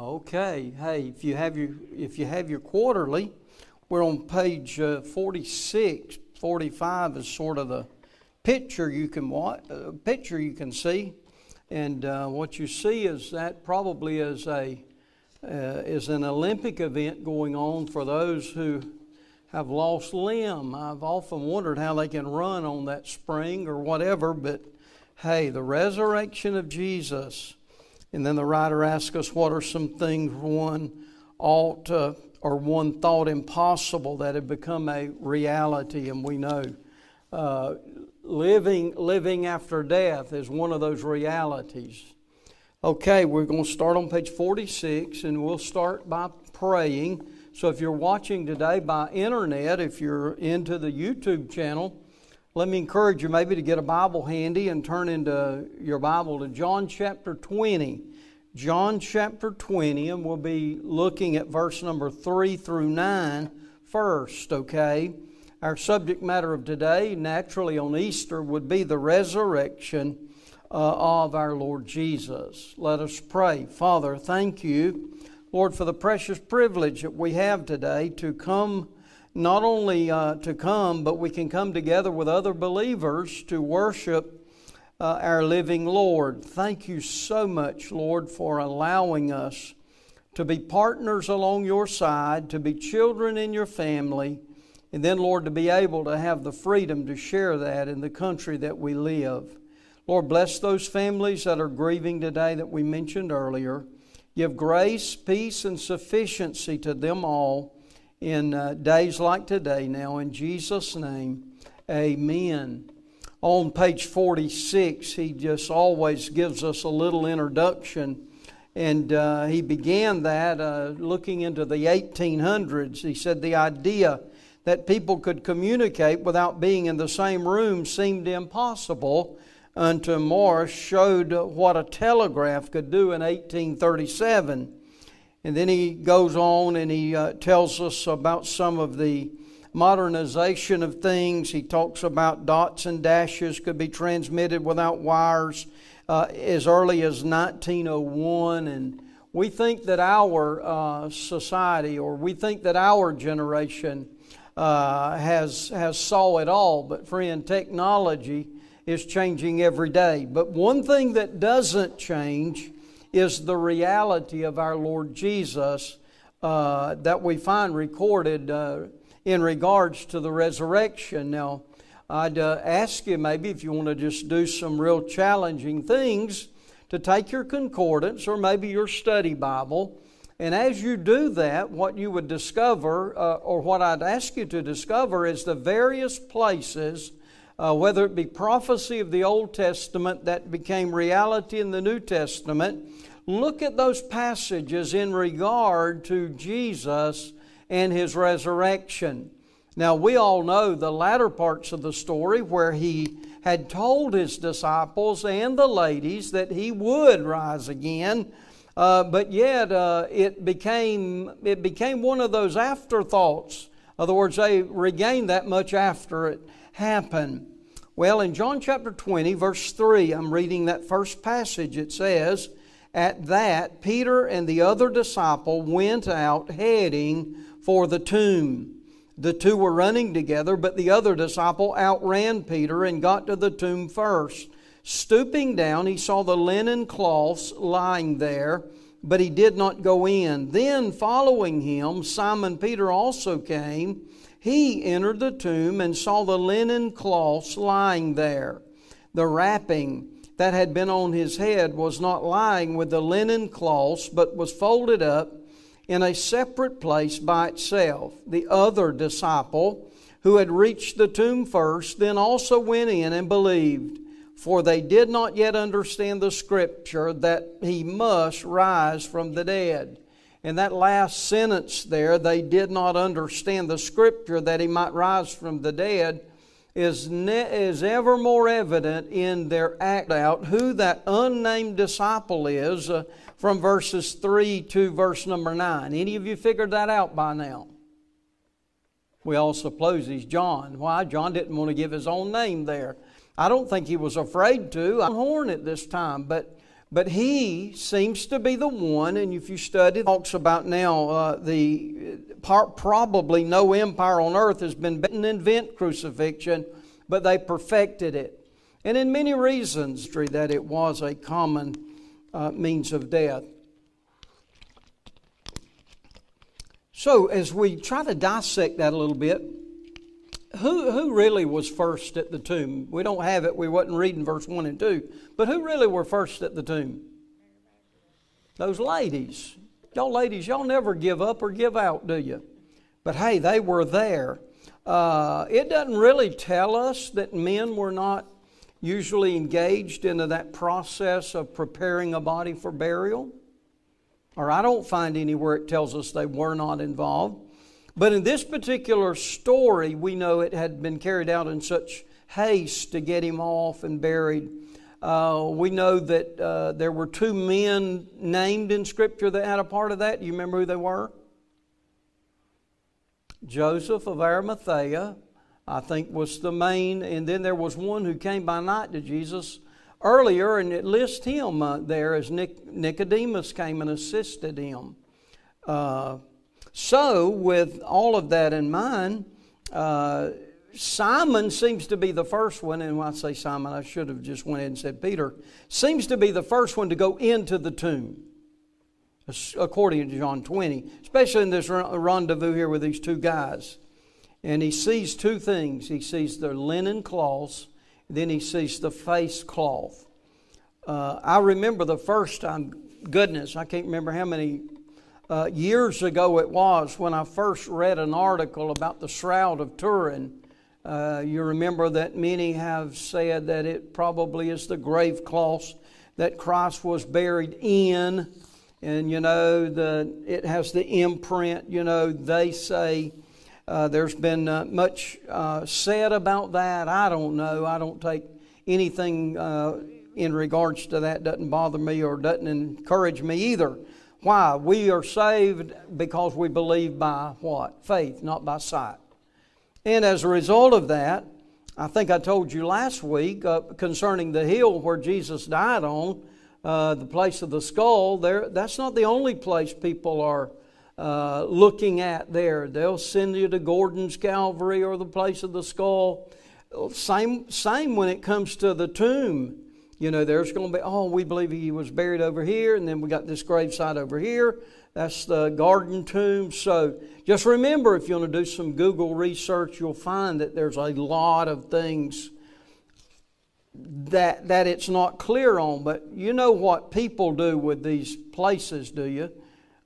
Okay. Hey, if you have your if you have your quarterly, we're on page uh, 46. 45 is sort of the picture you can watch, uh, picture you can see, and uh, what you see is that probably is a uh, is an Olympic event going on for those who have lost limb. I've often wondered how they can run on that spring or whatever, but hey, the resurrection of Jesus and then the writer asks us what are some things one ought to, or one thought impossible that have become a reality, and we know. Uh, living, living after death is one of those realities. Okay, we're going to start on page 46, and we'll start by praying. So if you're watching today by internet, if you're into the YouTube channel, let me encourage you maybe to get a Bible handy and turn into your Bible to John chapter 20. John chapter 20, and we'll be looking at verse number 3 through 9 first, okay? Our subject matter of today, naturally on Easter, would be the resurrection uh, of our Lord Jesus. Let us pray. Father, thank you, Lord, for the precious privilege that we have today to come not only uh, to come, but we can come together with other believers to worship uh, our living Lord. Thank you so much, Lord, for allowing us to be partners along your side, to be children in your family, and then, Lord, to be able to have the freedom to share that in the country that we live. Lord, bless those families that are grieving today that we mentioned earlier. Give grace, peace, and sufficiency to them all in uh, days like today now. In Jesus' name, amen. On page 46, he just always gives us a little introduction. And uh, he began that uh, looking into the 1800s. He said the idea that people could communicate without being in the same room seemed impossible until Morse showed what a telegraph could do in 1837. And then he goes on and he uh, tells us about some of the modernization of things. He talks about dots and dashes could be transmitted without wires uh, as early as 1901. And we think that our uh, society or we think that our generation uh, has, has saw it all. But friend, technology is changing every day. But one thing that doesn't change is the reality of our Lord Jesus uh, that we find recorded uh, in regards to the resurrection. Now, I'd uh, ask you maybe if you want to just do some real challenging things to take your concordance or maybe your study Bible. And as you do that, what you would discover, uh, or what I'd ask you to discover, is the various places uh, whether it be prophecy of the Old Testament that became reality in the New Testament, look at those passages in regard to Jesus and his resurrection. Now, we all know the latter parts of the story where he had told his disciples and the ladies that he would rise again. Uh, but yet uh, it became it became one of those afterthoughts. In other words, they regained that much after it happened. Well, in John chapter 20, verse 3, I'm reading that first passage. It says, At that, Peter and the other disciple went out heading for the tomb. The two were running together, but the other disciple outran Peter and got to the tomb first. Stooping down, he saw the linen cloths lying there, but he did not go in. Then, following him, Simon Peter also came he entered the tomb and saw the linen cloths lying there. The wrapping that had been on his head was not lying with the linen cloths, but was folded up in a separate place by itself. The other disciple, who had reached the tomb first, then also went in and believed, for they did not yet understand the scripture that he must rise from the dead. In that last sentence there, they did not understand the scripture that he might rise from the dead, is, ne- is ever more evident in their act out who that unnamed disciple is uh, from verses 3 to verse number 9. Any of you figured that out by now? We all suppose he's John. Why? John didn't want to give his own name there. I don't think he was afraid to. I'm horn at this time, but But he seems to be the one, and if you study, talks about now uh, the probably no empire on earth has been to invent crucifixion, but they perfected it. And in many reasons, that it was a common uh, means of death. So, as we try to dissect that a little bit, who, who really was first at the tomb? We don't have it, we wasn't reading verse 1 and 2, but who really were first at the tomb? Those ladies. Y'all ladies, y'all never give up or give out, do you? But hey, they were there. Uh, it doesn't really tell us that men were not usually engaged into that process of preparing a body for burial. Or I don't find anywhere it tells us they were not involved. But in this particular story, we know it had been carried out in such haste to get him off and buried. Uh, we know that uh, there were two men named in Scripture that had a part of that. You remember who they were? Joseph of Arimathea, I think, was the main, and then there was one who came by night to Jesus earlier, and it lists him uh, there as Nic- Nicodemus came and assisted him. So, with all of that in mind, uh, Simon seems to be the first one, and when I say Simon, I should have just went ahead and said Peter, seems to be the first one to go into the tomb, according to John 20, especially in this rendezvous here with these two guys. And he sees two things. He sees the linen cloths, then he sees the face cloth. Uh, I remember the first time, goodness, I can't remember how many uh, years ago it was when I first read an article about the Shroud of Turin. Uh, you remember that many have said that it probably is the grave cloth that Christ was buried in. And you know, the, it has the imprint. You know, they say uh, there's been uh, much uh, said about that. I don't know. I don't take anything uh, in regards to that, doesn't bother me or doesn't encourage me either. Why? We are saved because we believe by what? Faith, not by sight. And as a result of that, I think I told you last week uh, concerning the hill where Jesus died on, uh, the place of the skull, there, that's not the only place people are uh, looking at there. They'll send you to Gordon's Calvary or the place of the skull. Same, same when it comes to the tomb. You know, there's going to be, oh, we believe he was buried over here, and then we got this gravesite over here. That's the garden tomb. So just remember, if you want to do some Google research, you'll find that there's a lot of things that that it's not clear on. But you know what people do with these places, do you?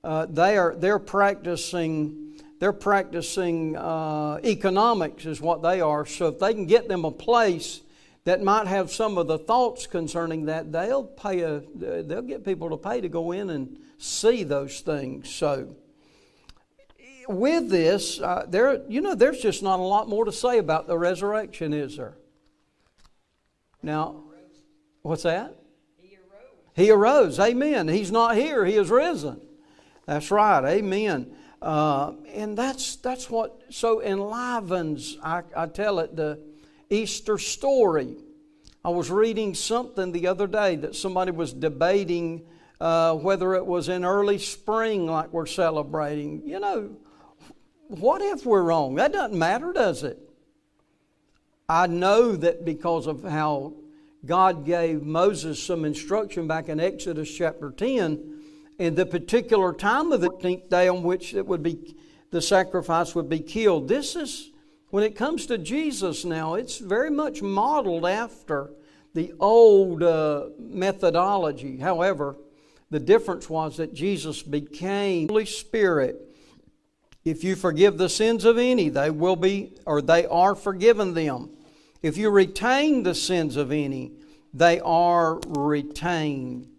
Uh, they are they're practicing they're practicing uh, economics is what they are. So if they can get them a place that might have some of the thoughts concerning that, they'll pay a, they'll get people to pay to go in and see those things. So, with this, uh, there, you know, there's just not a lot more to say about the resurrection, is there? Now, what's that? He arose. He arose. Amen. He's not here. He is risen. That's right. Amen. Uh, and that's that's what so enlivens. I, I tell it the Easter story. I was reading something the other day that somebody was debating uh, whether it was in early spring like we're celebrating. You know, what if we're wrong? That doesn't matter, does it? I know that because of how God gave Moses some instruction back in Exodus chapter 10, and the particular time of the 15th day on which it would be the sacrifice would be killed. This is when it comes to Jesus now, it's very much modeled after the old uh, methodology. However, the difference was that Jesus became Holy Spirit. If you forgive the sins of any, they will be, or they are forgiven them. If you retain the sins of any, they are retained.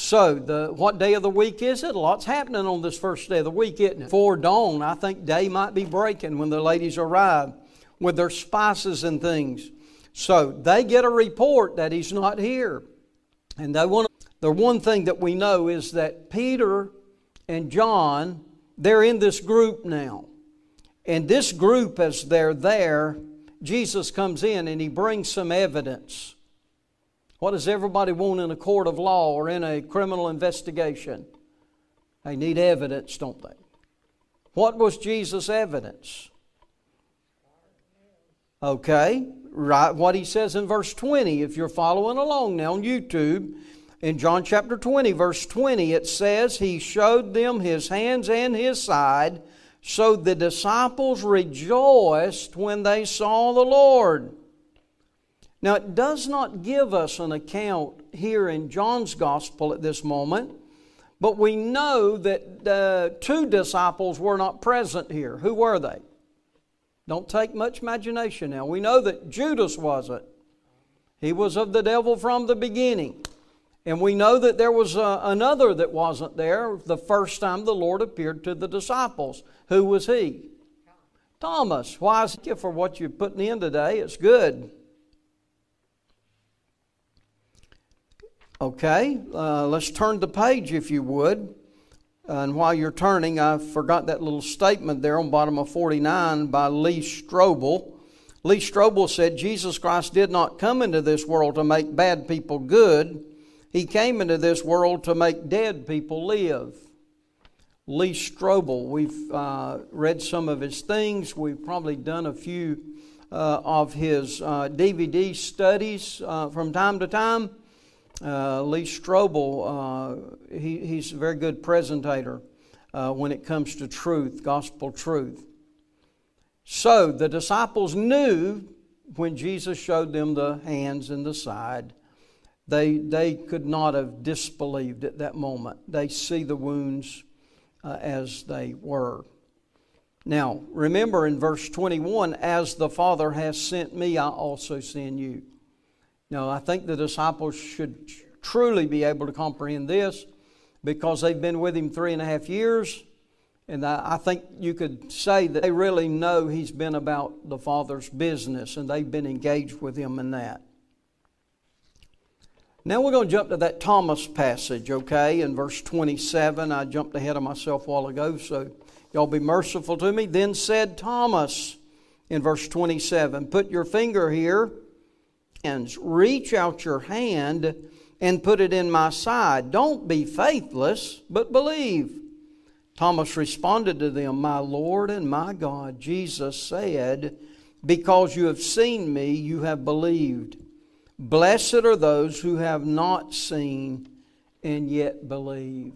So, the, what day of the week is it? A Lots happening on this first day of the week, isn't it? Before dawn, I think day might be breaking when the ladies arrive with their spices and things. So, they get a report that he's not here. And they want the one thing that we know is that Peter and John, they're in this group now. And this group, as they're there, Jesus comes in and he brings some evidence What does everybody want in a court of law or in a criminal investigation? They need evidence, don't they? What was Jesus' evidence? Okay, right. What he says in verse 20, if you're following along now on YouTube, in John chapter 20, verse 20, it says, He showed them His hands and His side, so the disciples rejoiced when they saw the Lord. Now, it does not give us an account here in John's gospel at this moment, but we know that uh, two disciples were not present here. Who were they? Don't take much imagination now. We know that Judas wasn't. He was of the devil from the beginning. And we know that there was uh, another that wasn't there the first time the Lord appeared to the disciples. Who was he? Thomas. Why is it for what you're putting in today? It's good. Okay, uh, let's turn the page if you would. And while you're turning, I forgot that little statement there on bottom of 49 by Lee Strobel. Lee Strobel said Jesus Christ did not come into this world to make bad people good. He came into this world to make dead people live. Lee Strobel, we've uh, read some of his things. We've probably done a few uh, of his uh, DVD studies uh, from time to time. Uh, Lee Strobel, uh, he, he's a very good presentator uh, when it comes to truth, gospel truth. So the disciples knew when Jesus showed them the hands and the side, they, they could not have disbelieved at that moment. They see the wounds uh, as they were. Now, remember in verse 21 as the Father has sent me, I also send you. Now, I think the disciples should truly be able to comprehend this because they've been with him three and a half years. And I think you could say that they really know he's been about the Father's business and they've been engaged with him in that. Now we're going to jump to that Thomas passage, okay, in verse 27. I jumped ahead of myself a while ago, so y'all be merciful to me. Then said Thomas in verse 27 Put your finger here and reach out your hand and put it in my side. Don't be faithless, but believe. Thomas responded to them, My Lord and my God. Jesus said, Because you have seen me, you have believed. Blessed are those who have not seen and yet believe.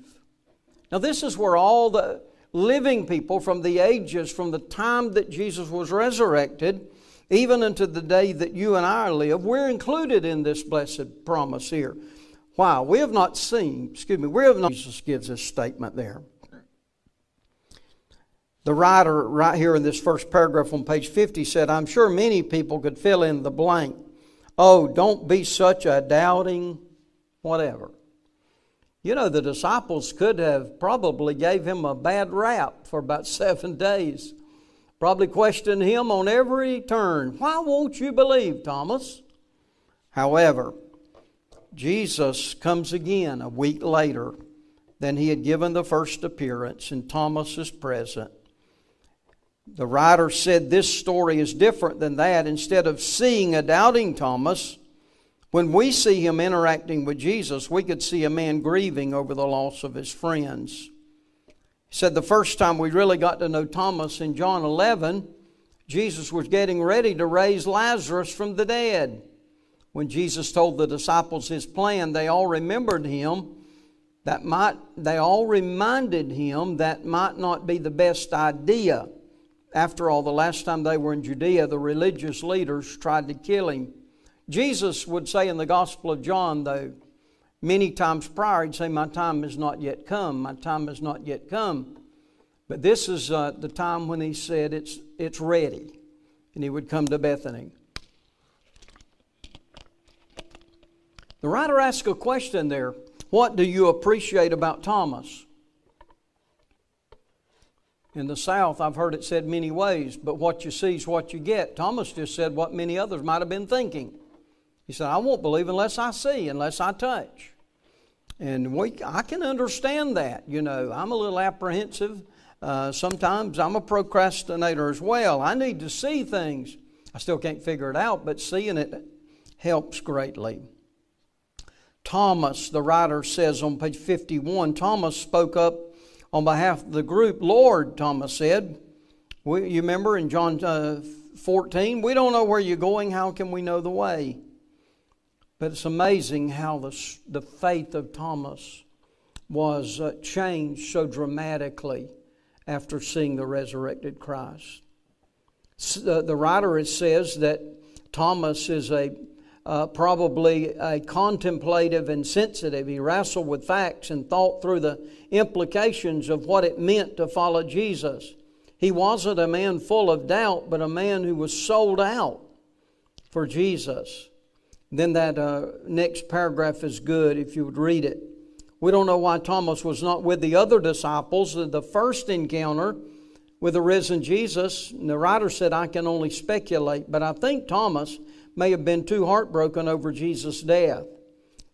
Now, this is where all the living people from the ages, from the time that Jesus was resurrected, even unto the day that you and I live, we're included in this blessed promise here. Why? We have not seen, excuse me, we have not, Jesus gives this statement there. The writer, right here in this first paragraph on page 50, said, I'm sure many people could fill in the blank. Oh, don't be such a doubting whatever. You know, the disciples could have probably gave him a bad rap for about seven days. Probably questioned him on every turn. Why won't you believe, Thomas? However, Jesus comes again a week later than he had given the first appearance, and Thomas is present. The writer said this story is different than that. Instead of seeing a doubting Thomas, when we see him interacting with Jesus, we could see a man grieving over the loss of his friends. Said the first time we really got to know Thomas in John 11, Jesus was getting ready to raise Lazarus from the dead. When Jesus told the disciples his plan, they all remembered him. That might, they all reminded him that might not be the best idea. After all, the last time they were in Judea, the religious leaders tried to kill him. Jesus would say in the Gospel of John, though, many times prior, he'd say, My time has not yet come. My time has not yet come. But this is uh, the time when he said, it's, it's ready. And he would come to Bethany. The writer asks a question there What do you appreciate about Thomas? In the South, I've heard it said many ways, but what you see is what you get. Thomas just said what many others might have been thinking. He said, I won't believe unless I see, unless I touch. And we, I can understand that. You know, I'm a little apprehensive. Uh, sometimes I'm a procrastinator as well. I need to see things. I still can't figure it out, but seeing it helps greatly. Thomas, the writer says on page 51, Thomas spoke up on behalf of the group. Lord, Thomas said, we, you remember in John uh, 14, we don't know where you're going, how can we know the way? But it's amazing how the, the faith of Thomas was uh, changed so dramatically after seeing the resurrected Christ. Uh, the writer says that Thomas is a uh, probably a contemplative and sensitive. He wrestled with facts and thought through the implications of what it meant to follow Jesus. He wasn't a man full of doubt, but a man who was sold out for Jesus. Then that uh, next paragraph is good if you would read it. We don't know why Thomas was not with the other disciples. The first encounter with the risen Jesus, the writer said, I can only speculate, but I think Thomas may have been too heartbroken over Jesus' death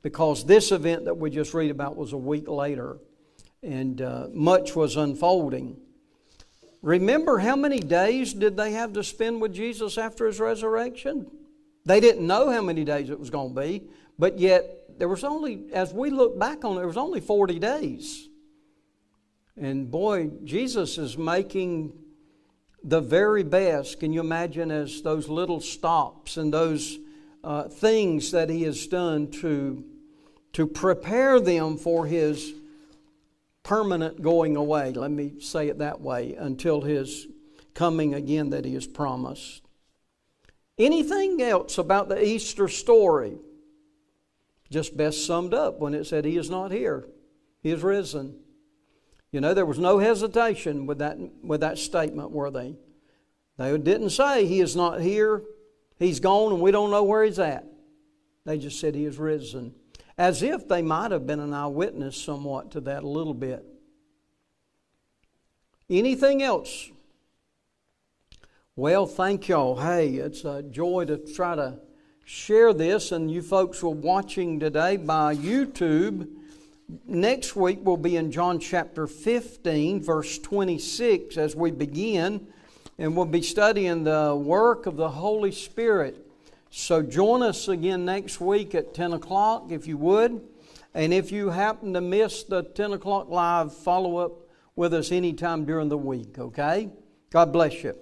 because this event that we just read about was a week later and uh, much was unfolding. Remember how many days did they have to spend with Jesus after his resurrection? They didn't know how many days it was going to be, but yet there was only, as we look back on it, there was only 40 days. And boy, Jesus is making the very best. Can you imagine as those little stops and those uh, things that he has done to, to prepare them for his permanent going away? Let me say it that way until his coming again that he has promised. Anything else about the Easter story? Just best summed up when it said, He is not here, He is risen. You know, there was no hesitation with that, with that statement, were they? They didn't say he is not here, he's gone, and we don't know where he's at. They just said he is risen. As if they might have been an eyewitness somewhat to that a little bit. Anything else? Well, thank y'all. Hey, it's a joy to try to share this, and you folks who are watching today by YouTube next week we'll be in John chapter 15, verse 26, as we begin, and we'll be studying the work of the Holy Spirit. So join us again next week at 10 o'clock, if you would. And if you happen to miss the 10 o'clock live, follow up with us anytime during the week, okay? God bless you.